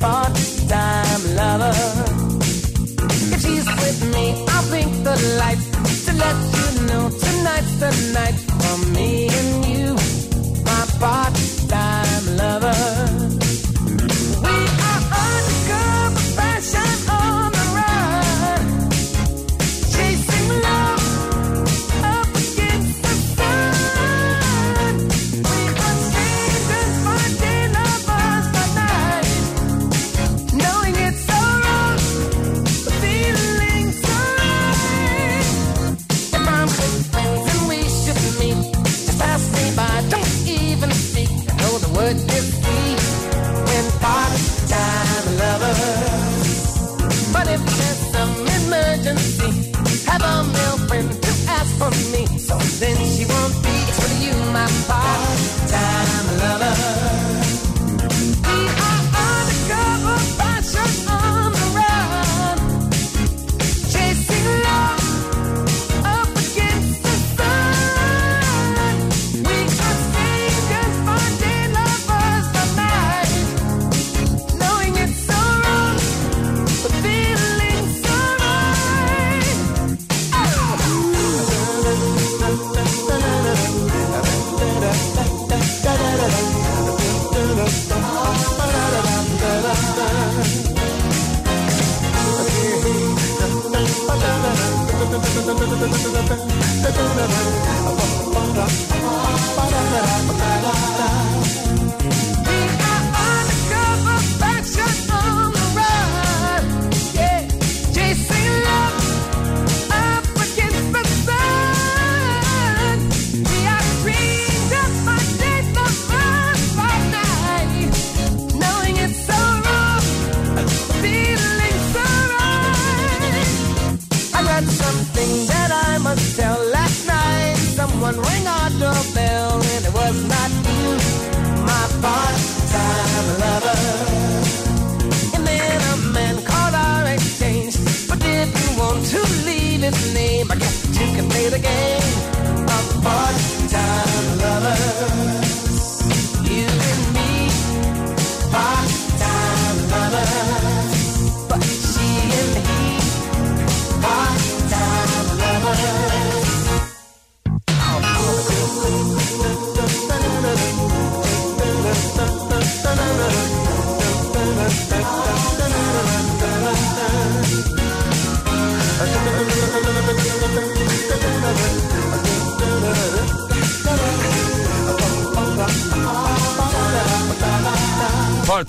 part-time lover. If she's with me, I'll blink the lights to let you know tonight's the night for me.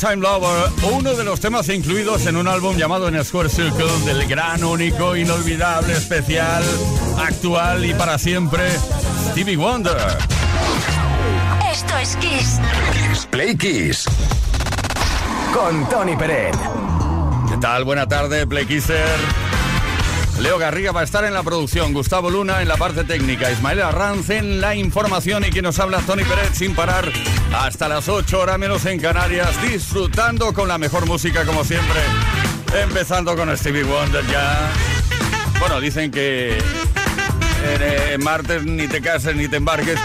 Time Lover, uno de los temas incluidos en un álbum llamado En Square Circle del gran, único, inolvidable, especial, actual y para siempre, Stevie Wonder. Esto es Kiss. Play Kiss. Con Tony Peret. ¿Qué tal? Buena tarde, Play Kisser. Leo Garriga va a estar en la producción, Gustavo Luna en la parte técnica, Ismael Arranz en la información y quien nos habla Tony Pérez sin parar hasta las 8 horas menos en Canarias, disfrutando con la mejor música como siempre, empezando con Stevie Wonder ya. Bueno, dicen que en, martes ni te cases ni te embarques,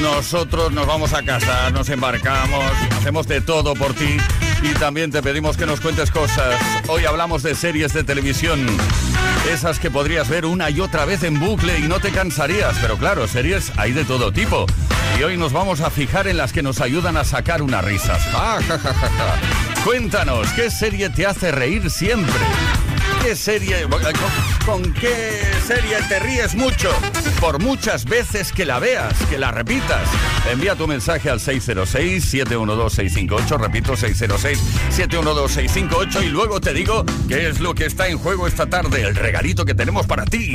nosotros nos vamos a casa, nos embarcamos, hacemos de todo por ti y también te pedimos que nos cuentes cosas. Hoy hablamos de series de televisión esas que podrías ver una y otra vez en bucle y no te cansarías, pero claro, series hay de todo tipo. Y hoy nos vamos a fijar en las que nos ayudan a sacar unas risas. Cuéntanos, ¿qué serie te hace reír siempre? ¿Qué serie, con, qué serie te ríes mucho? Por muchas veces que la veas, que la repitas. Envía tu mensaje al 606-712-658, repito, 606-712-658 y luego te digo qué es lo que está en juego esta tarde, el regalito que tenemos para ti.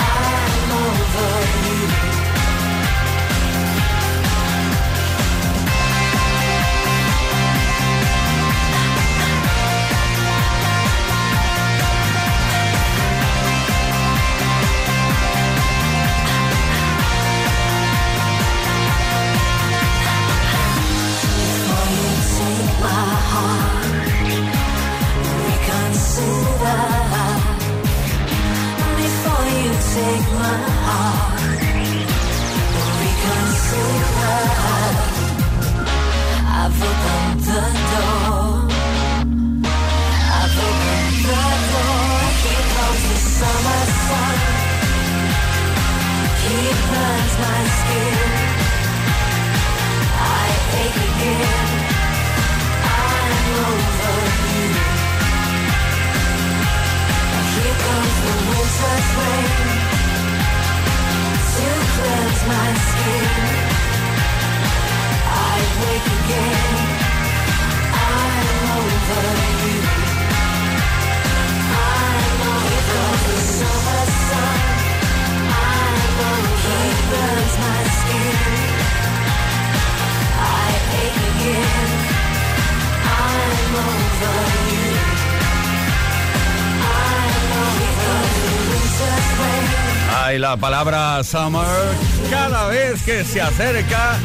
I'm over you. take my heart. We can save my heart. I've opened the door. I've opened the door. Here comes the summer sun. He burns my skin. La palabra summer cada vez que se acerca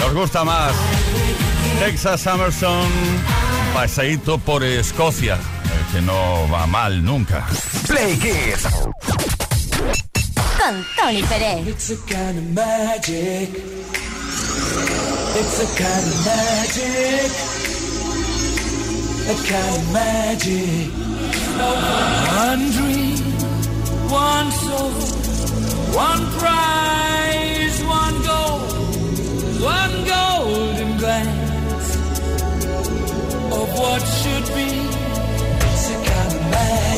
nos gusta más. Texas Summerson, paseíto por Escocia, que no va mal nunca. Play Kids. Con Tony Pérez. It's a kind of magic. It's a kind of magic. A kind of magic. One dream, one soul. One prize, one goal, one golden glance of what should be. It's a kind of magic.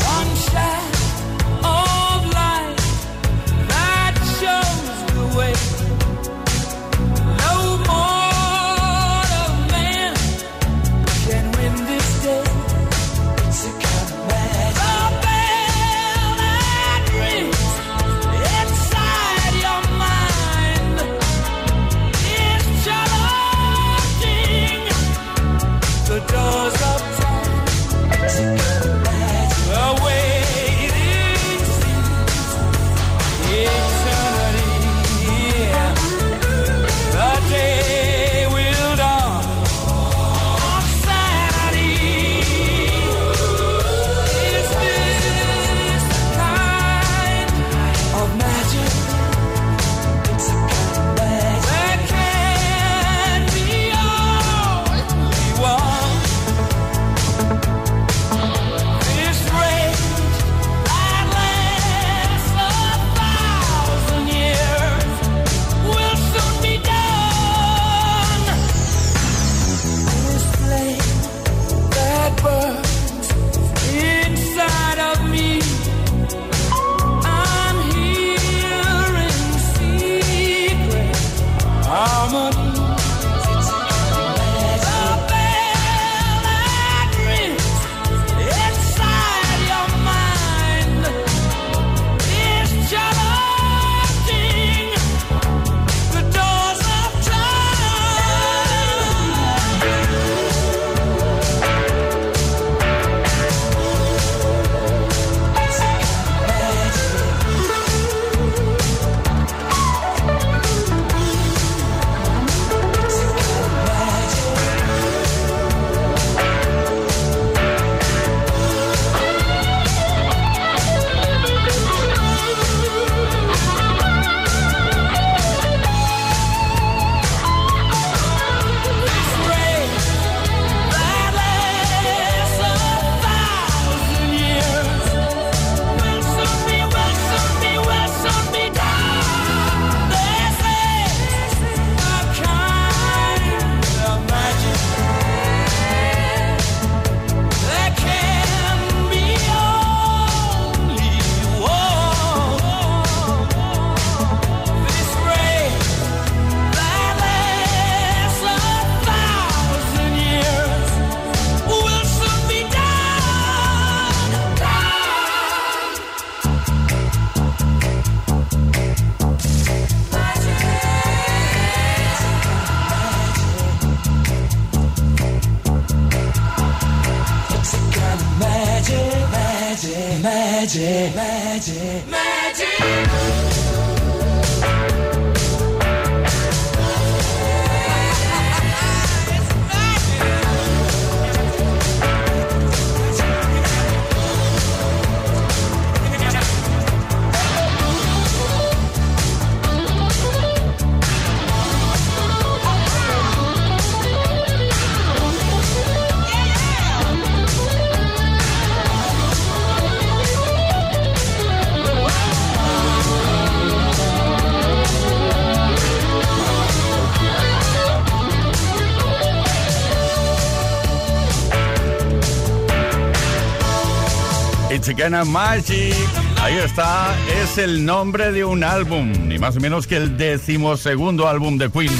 Magic. Ahí está, es el nombre de un álbum, ni más o menos que el decimosegundo álbum de Queen.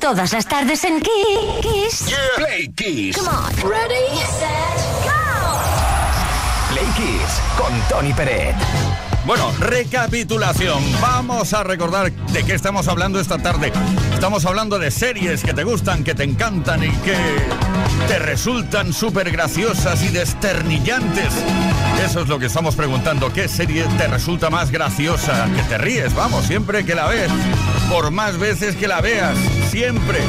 Todas las tardes en Kiss. Play Kiss. Come on. Ready, set, go. Play Kiss con Tony Peret. Bueno, recapitulación. Vamos a recordar de qué estamos hablando esta tarde. Estamos hablando de series que te gustan, que te encantan y que te resultan súper graciosas y desternillantes. Eso es lo que estamos preguntando. ¿Qué serie te resulta más graciosa? Que te ríes, vamos, siempre que la ves. Por más veces que la veas, siempre.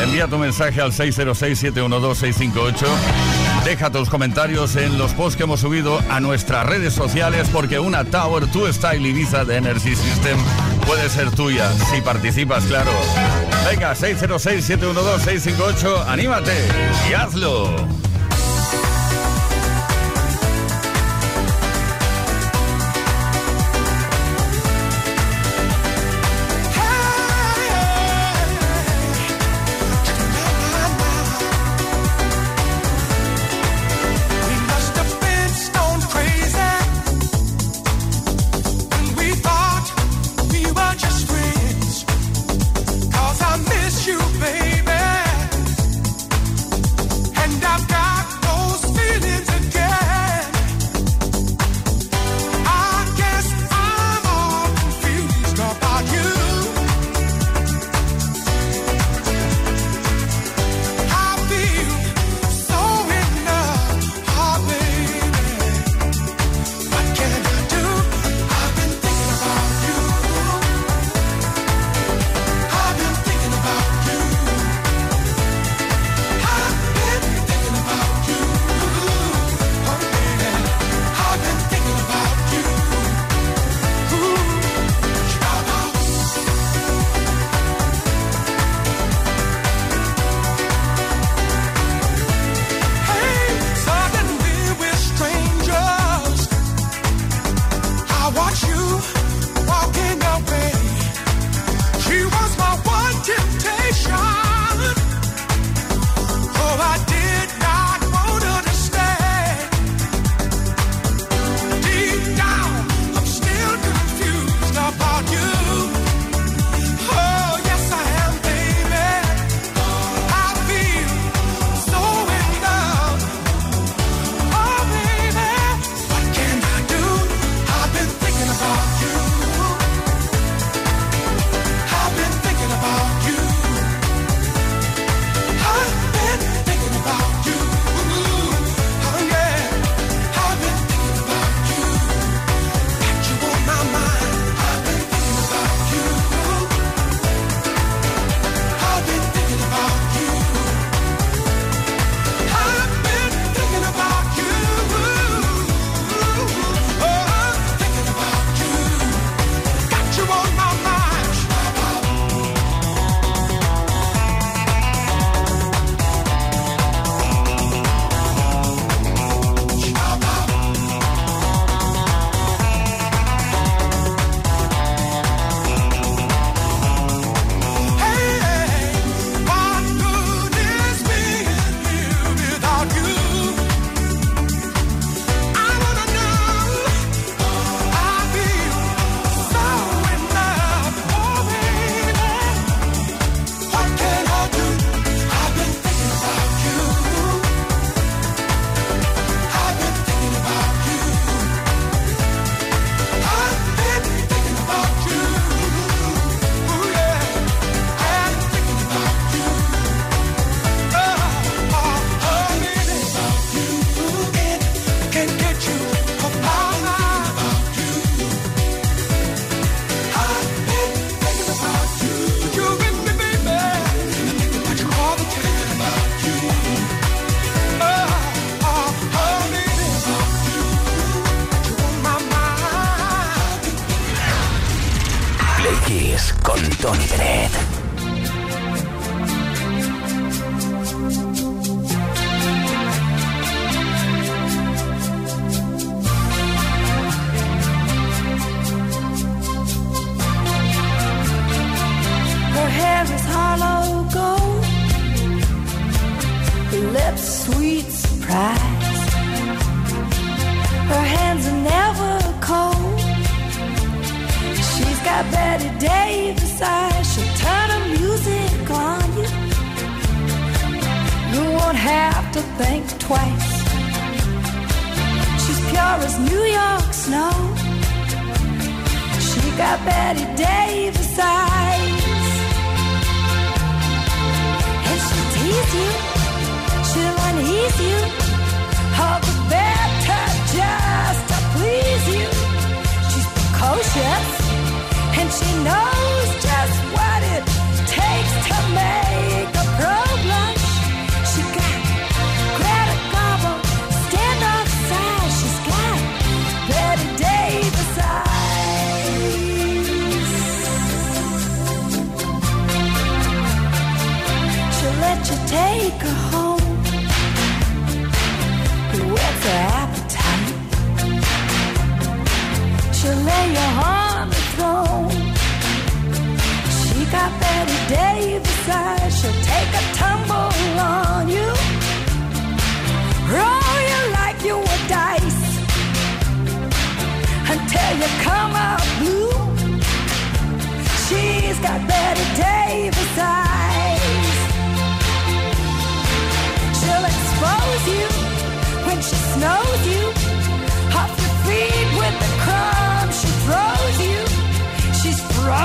Envía tu mensaje al 606-712-658. Deja tus comentarios en los posts que hemos subido a nuestras redes sociales porque una Tower 2 Style Ibiza de Energy System puede ser tuya si participas, claro. Venga, 606-712-658, anímate y hazlo. con Tony Peret.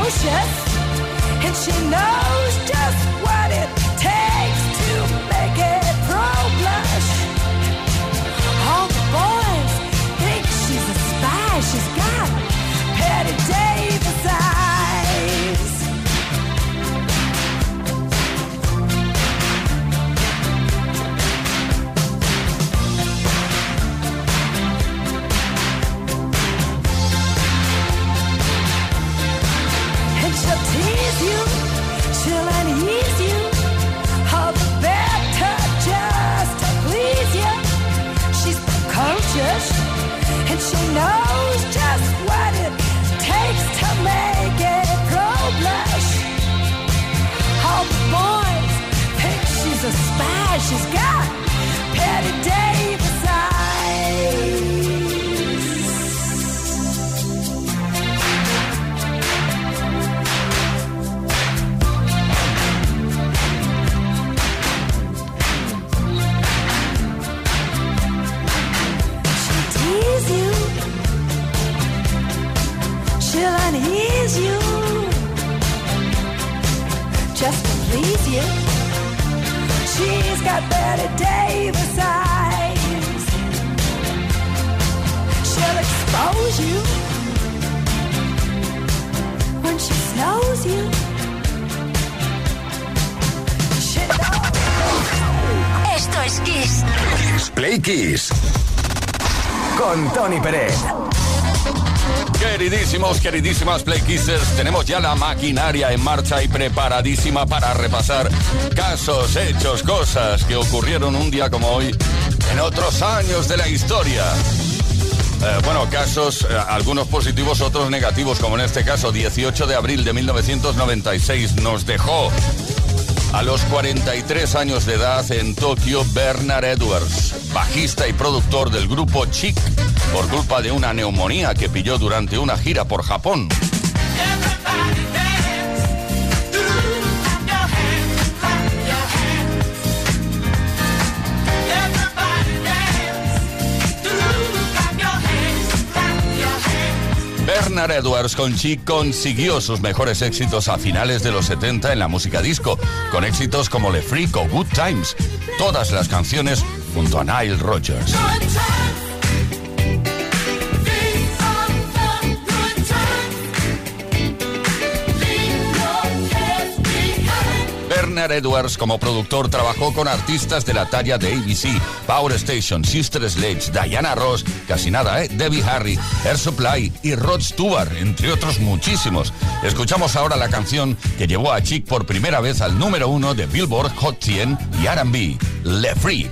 And she knows you. She's got Betty Davis eyes. She'll expose you. When she snows you. She knows. Esto es Kiss. Kiss Play Kiss. Con Tony Peret. Queridísimos, queridísimas Play Kissers, tenemos ya la maquinaria en marcha y preparadísima para repasar casos, hechos, cosas que ocurrieron un día como hoy en otros años de la historia. Eh, bueno, casos, eh, algunos positivos, otros negativos, como en este caso, 18 de abril de 1996, nos dejó a los 43 años de edad en Tokio Bernard Edwards, bajista y productor del grupo Chic, por culpa de una neumonía que pilló durante una gira por Japón. Bernard Edwards con Chic consiguió sus mejores éxitos a finales de los 70 en la música disco, con éxitos como Le Freak o Good Times, todas las canciones junto a Nile Rodgers. Edwards como productor trabajó con artistas de la talla de ABC, Power Station, Sister Sledge, Diana Ross, casi nada, ¿eh? Debbie Harry, Air Supply y Rod Stewart, entre otros muchísimos. Escuchamos ahora la canción que llevó a Chick por primera vez al número uno de Billboard Hot 100 y R&B, Le Free.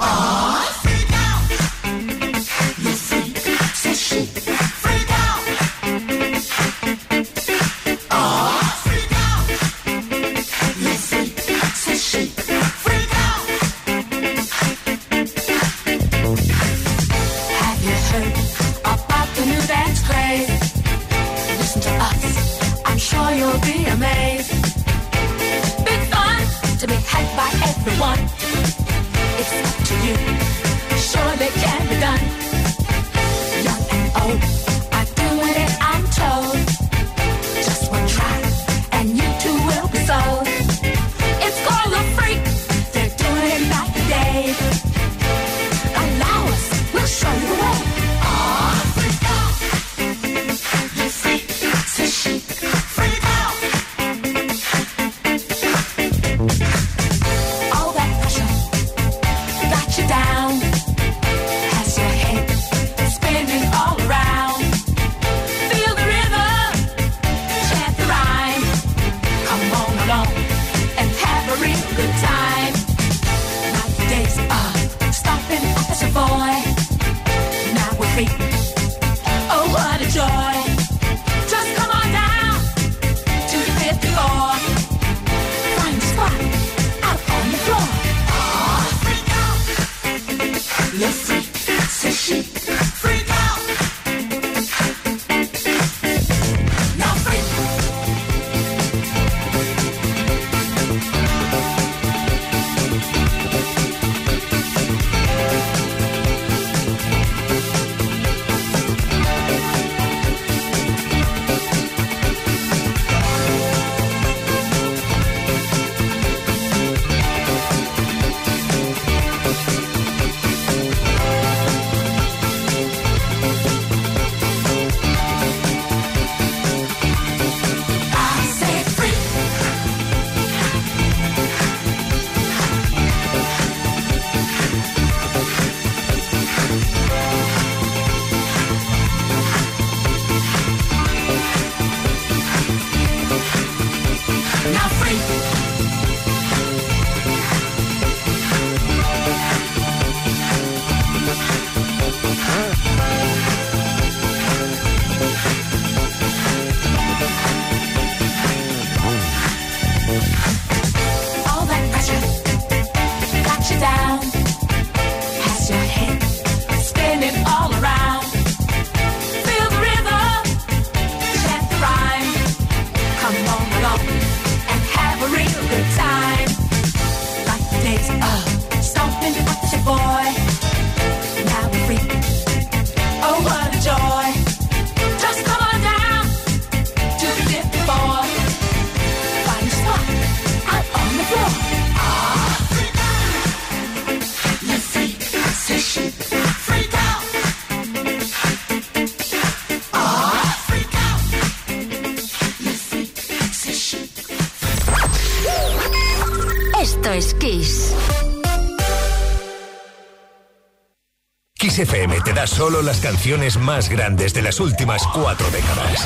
Solo las canciones más grandes de las últimas cuatro décadas.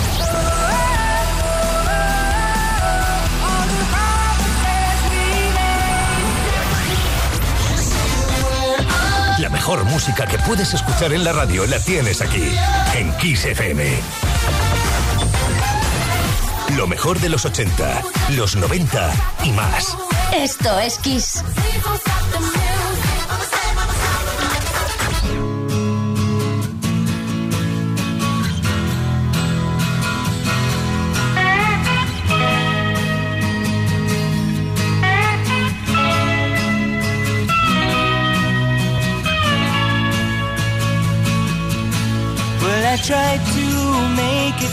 La mejor música que puedes escuchar en la radio la tienes aquí, en Kiss FM. Lo mejor de los 80, los 90 y más. Esto es Kiss.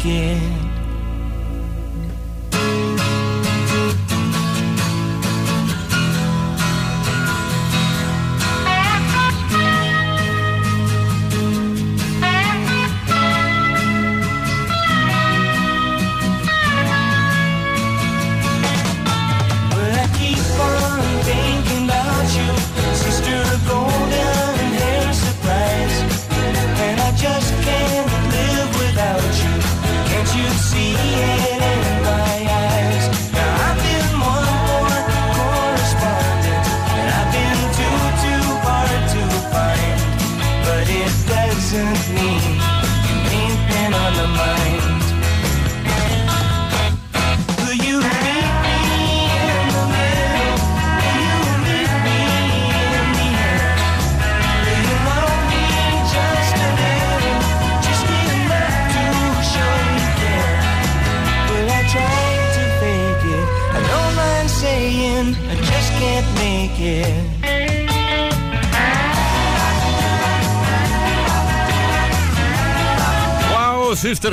again.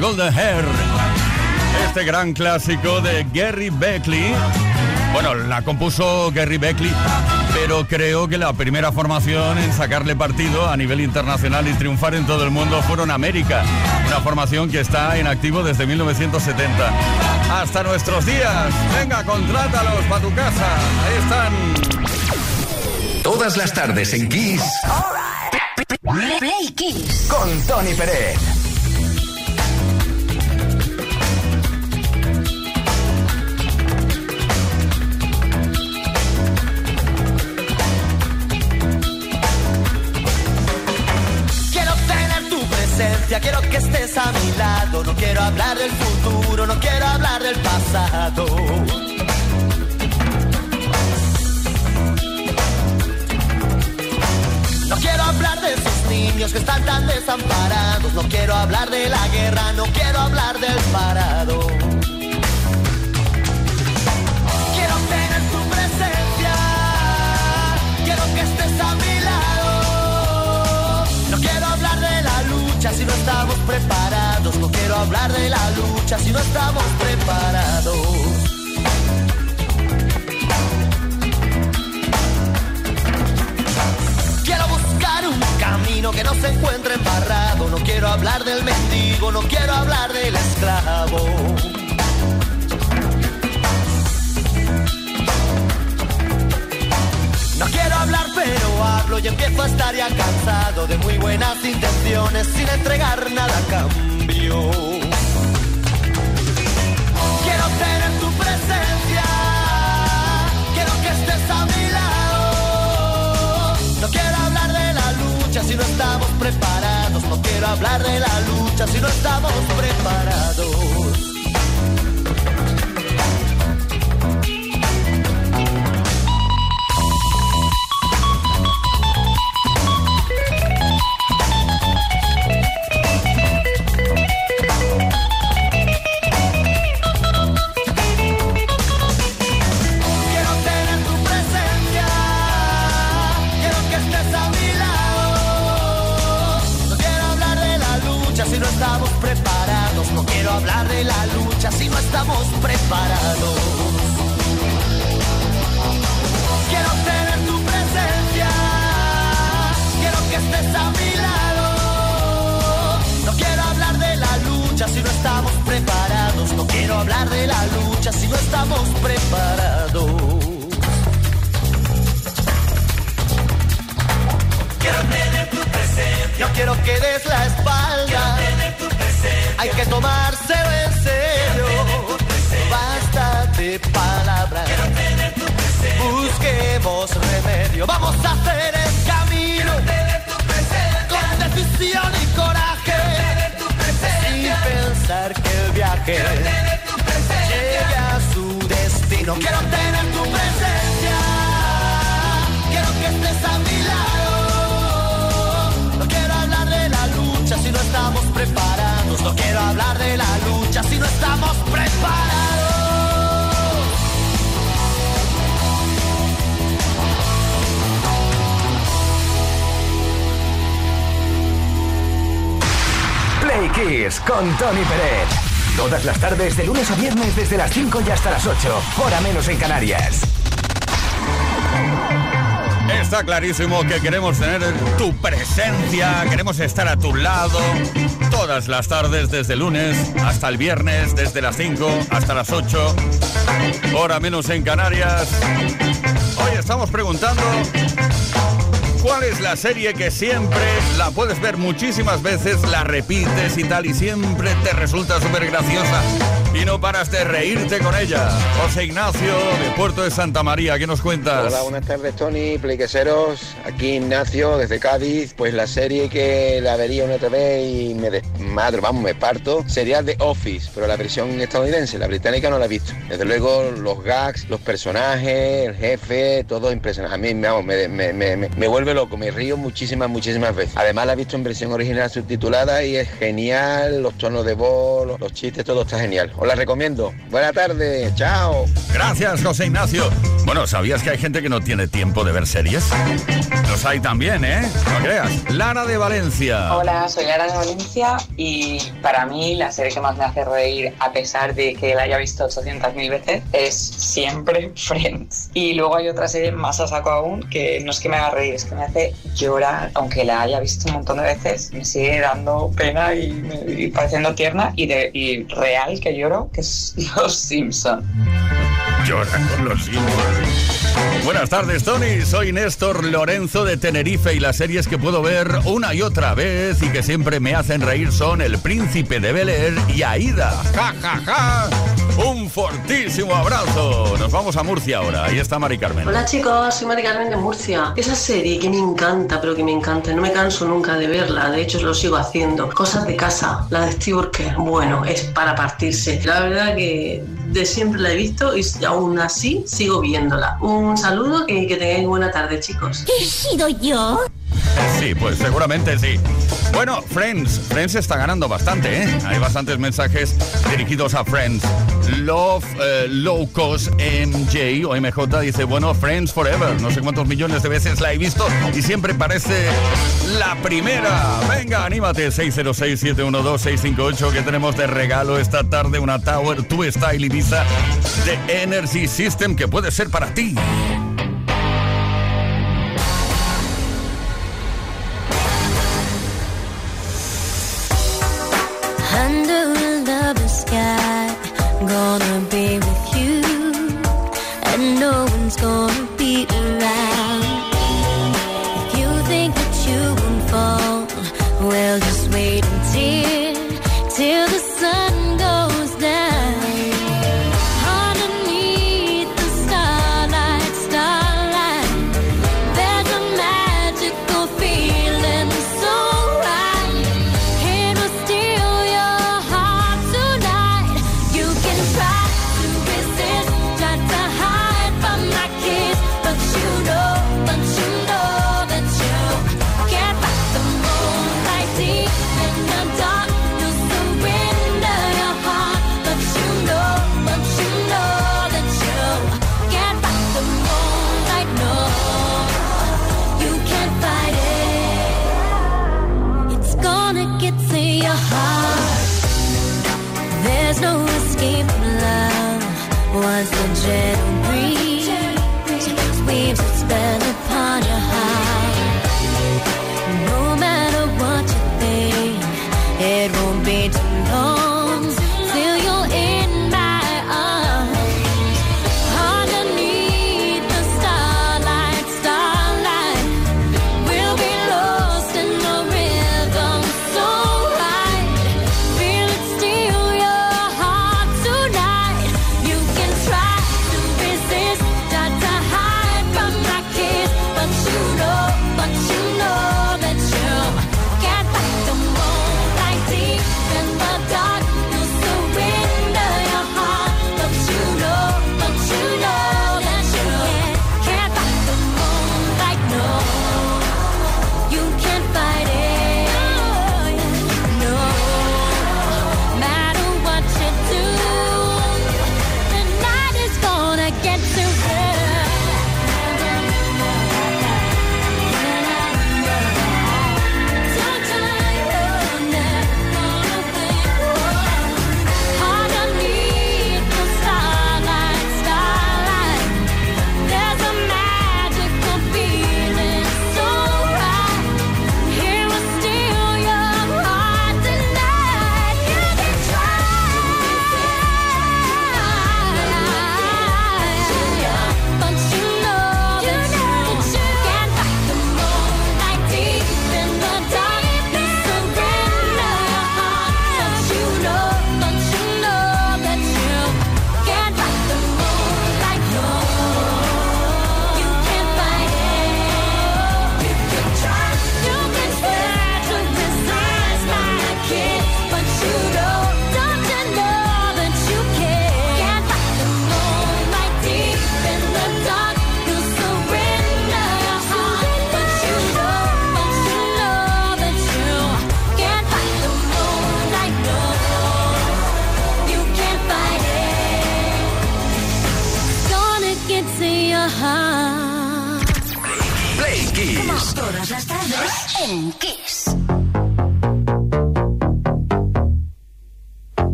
Golden Hair. Este gran clásico de Gary Beckley. Bueno, la compuso Gary Beckley, pero creo que la primera formación en sacarle partido a nivel internacional y triunfar en todo el mundo fueron América. Una formación que está en activo desde 1970. Hasta nuestros días. Venga, contrátalos para tu casa. Ahí están. Todas las tardes en Kiss Play Kiss. con Tony Pérez. Presencia, quiero que estés a mi lado. No quiero hablar del futuro, no quiero hablar del pasado. No quiero hablar de esos niños que están tan desamparados. No quiero hablar de la guerra, no quiero hablar del parado. Si no estamos preparados. No quiero hablar de la lucha si no estamos preparados. Quiero buscar un camino que no se encuentre embarrado. No quiero hablar del mendigo, no quiero hablar del esclavo. No quiero hablar pero hablo y empiezo a estar ya cansado de muy buenas intenciones sin entregar nada a cambio. Quiero tener tu presencia, quiero que estés a mi lado. No quiero hablar de la lucha si no estamos preparados. No quiero hablar de la lucha si no estamos preparados. Lucha si no estamos preparados. que des la espalda. Hay que tomárselo en serio. Basta de palabras. Busquemos remedio. Vamos a hacer el camino. Con decisión y coraje. Sin pensar que el viaje destino. Quiero tener tu presencia. Quiero que estés a mi lado. No quiero hablar de la lucha si no estamos preparados. No quiero hablar de la lucha si no estamos preparados. Play Kiss con Tony Pérez. Todas las tardes, de lunes a viernes, desde las 5 y hasta las 8. Hora menos en Canarias. Está clarísimo que queremos tener tu presencia, queremos estar a tu lado todas las tardes, desde lunes hasta el viernes, desde las 5 hasta las 8, hora menos en Canarias. Hoy estamos preguntando cuál es la serie que siempre la puedes ver muchísimas veces, la repites y tal, y siempre te resulta súper graciosa y no paras de reírte con ella. José Ignacio de Puerto de Santa María, ¿qué nos cuentas? Hola, buenas tardes Tony, playqueseros. Aquí Ignacio desde Cádiz. Pues la serie que la vería una otra vez y me desmadro, vamos, me parto, sería The Office, pero la versión estadounidense, la británica no la he visto. Desde luego los gags, los personajes, el jefe, todo impresionante. A mí vamos, me, me, me, me- me vuelve loco, me río muchísimas, muchísimas veces. Además la he visto en versión original subtitulada y es genial, los tonos de voz, los, los chistes, todo está genial. Os la recomiendo. Buena tarde, chao. Gracias, José Ignacio. Bueno, ¿sabías que hay gente que no tiene tiempo de ver series? Los hay también, ¿eh? No creas. Lara de Valencia. Hola, soy Lara de Valencia y para mí la serie que más me hace reír, a pesar de que la haya visto 800.000 veces, es siempre Friends. Y luego hay otra serie más a saco aún que no es que me haga reír, es que me hace llorar, aunque la haya visto un montón de veces, me sigue dando pena y, pareciendo tierna y, y real que lloro, que es Los Simpson. Llora con los hijos. Buenas tardes, Tony. Soy Néstor Lorenzo de Tenerife y las series que puedo ver una y otra vez y que siempre me hacen reír son El Príncipe de Bel Air y Aida. ¡Ja, ja, ja! Un fortísimo abrazo. Nos vamos a Murcia ahora. Ahí está Mari Carmen. Hola chicos, soy Mari Carmen de Murcia. Esa serie que me encanta, pero que me encanta, no me canso nunca de verla, de hecho lo sigo haciendo. Cosas de casa, la de Steve bueno, es para partirse. La verdad que de siempre la he visto y aún así sigo viéndola. Un saludo y que tengáis buena tarde chicos. ¿He sido yo? Sí, pues seguramente sí. Bueno, Friends. Friends está ganando bastante, ¿eh? Hay bastantes mensajes dirigidos a Friends. Love eh, Low Cost MJ o MJ dice, bueno, Friends Forever. No sé cuántos millones de veces la he visto y siempre parece la primera. Venga, anímate. 606-712-658 que tenemos de regalo esta tarde una Tower 2 Style Ibiza de Energy System que puede ser para ti. I'm done.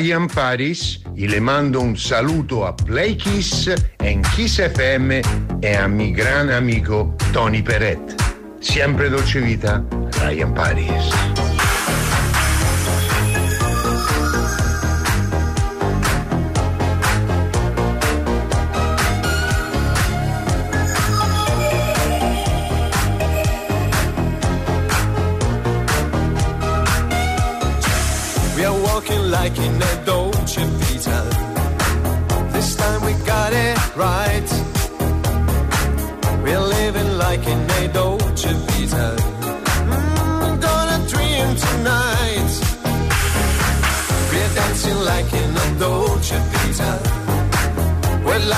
Ryan Paris y le mando un saluto a Play Kiss en Kiss FM e a mi gran amigo Tony Peret. Siempre dolce vita, Ryan Paris.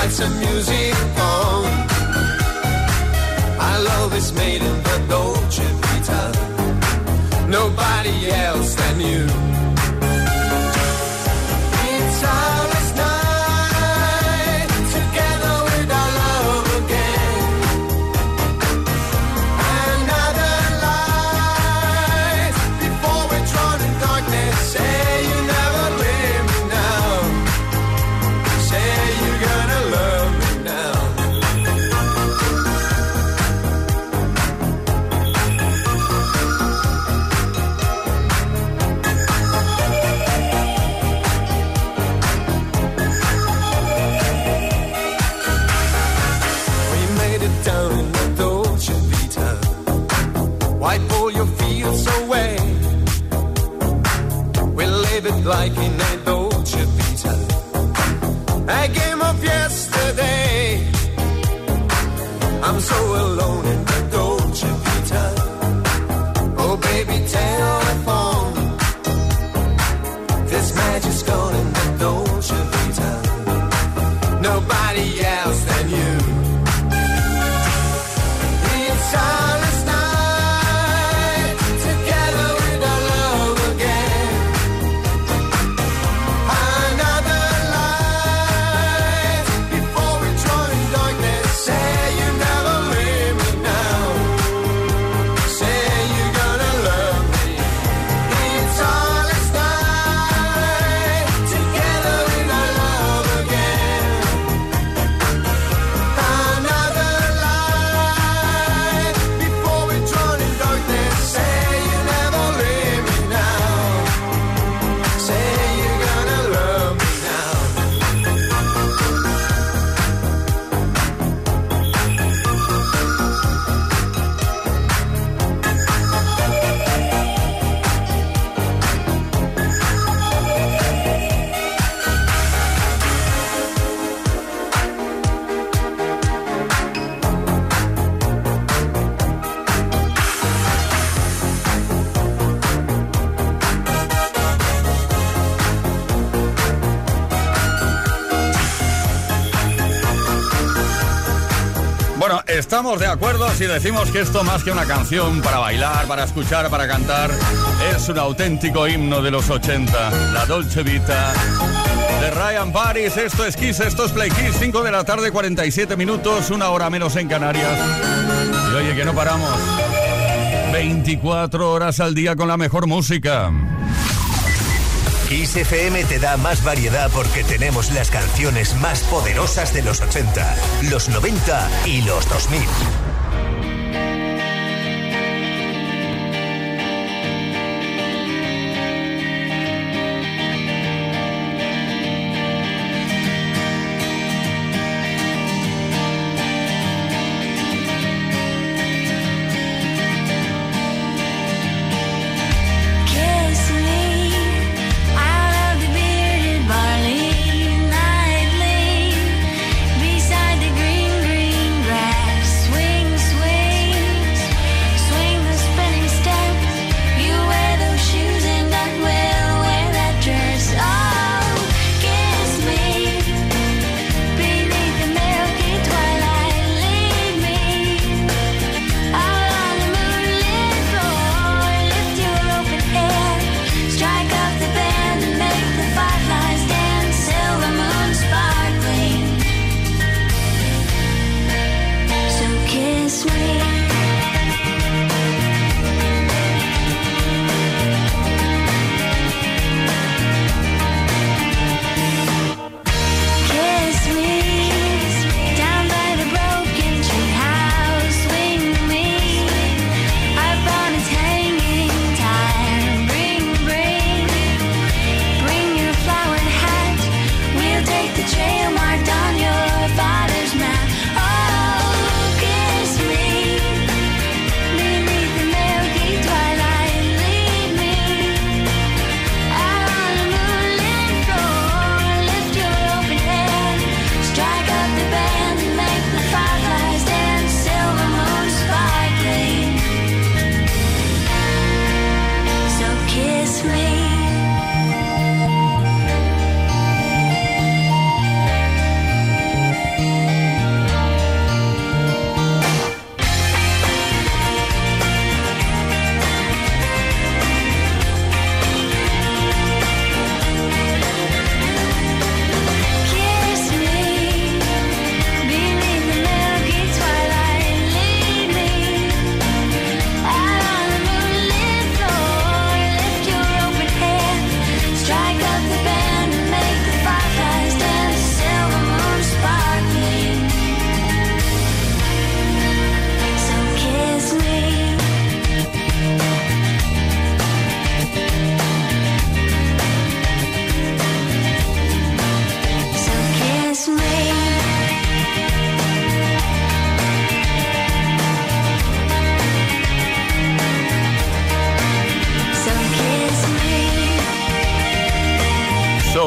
Lights and music on. Our love is made in the Dolce Vita. Nobody else than you. Alone estamos de acuerdo si decimos que esto más que una canción para bailar, para escuchar, para cantar, es un auténtico himno de los 80. La Dolce Vita de Ryan Paris. Esto es Kiss, esto es Play Kiss. 5 de la tarde, 47 minutos, una hora menos en Canarias. Y oye, que no paramos. 24 horas al día con la mejor música. Kiss te da más variedad porque tenemos las canciones más poderosas de los 80, los 90 y los 2000.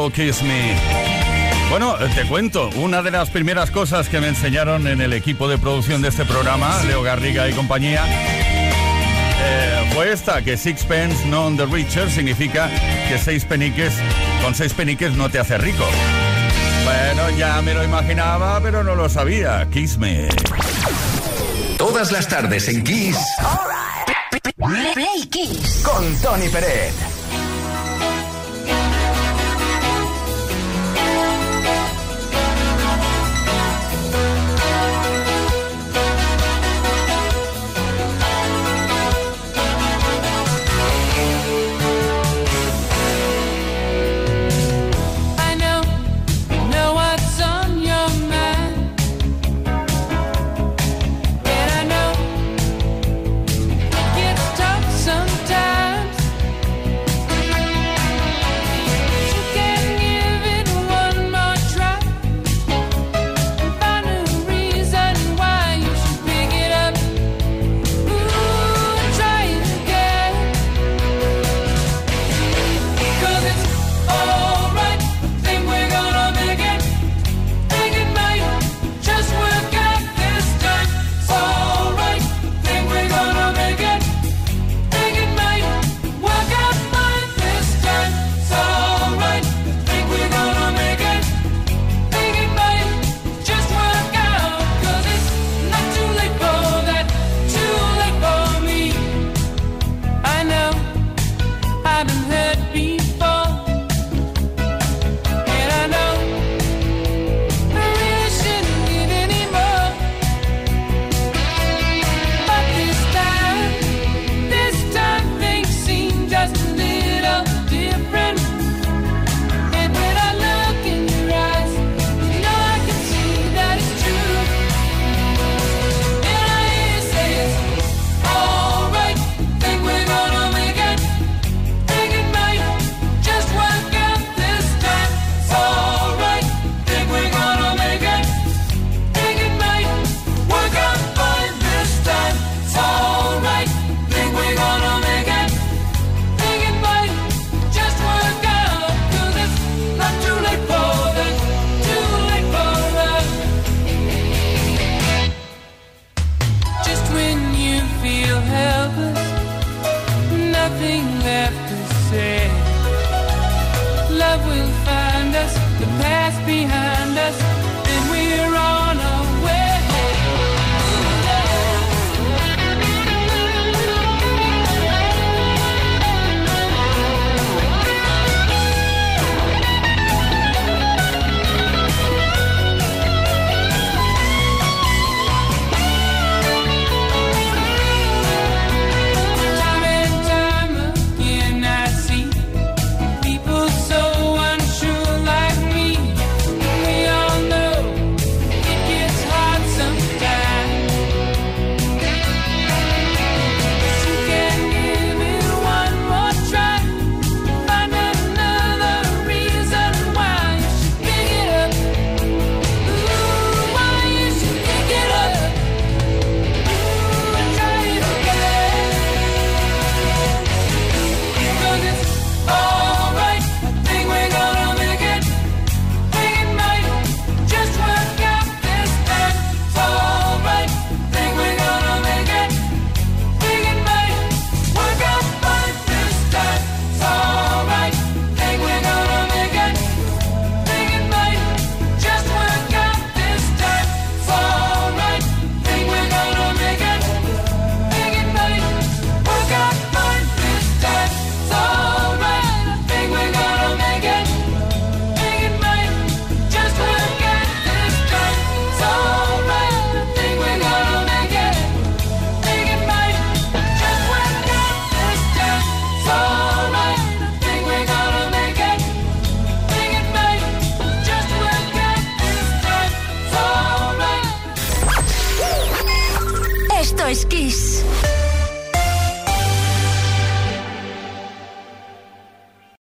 Kiss Me. Bueno, eh, te cuento, una de las primeras cosas que me enseñaron en el equipo de producción de este programa, Leo Garriga y compañía, eh, fue esta, que sixpence non the richer significa que seis peniques, con seis peniques no te hace rico. Bueno, ya me lo imaginaba, pero no lo sabía. Kiss Me. Todas las tardes en Kiss. Play Kiss. Con Tony Pérez.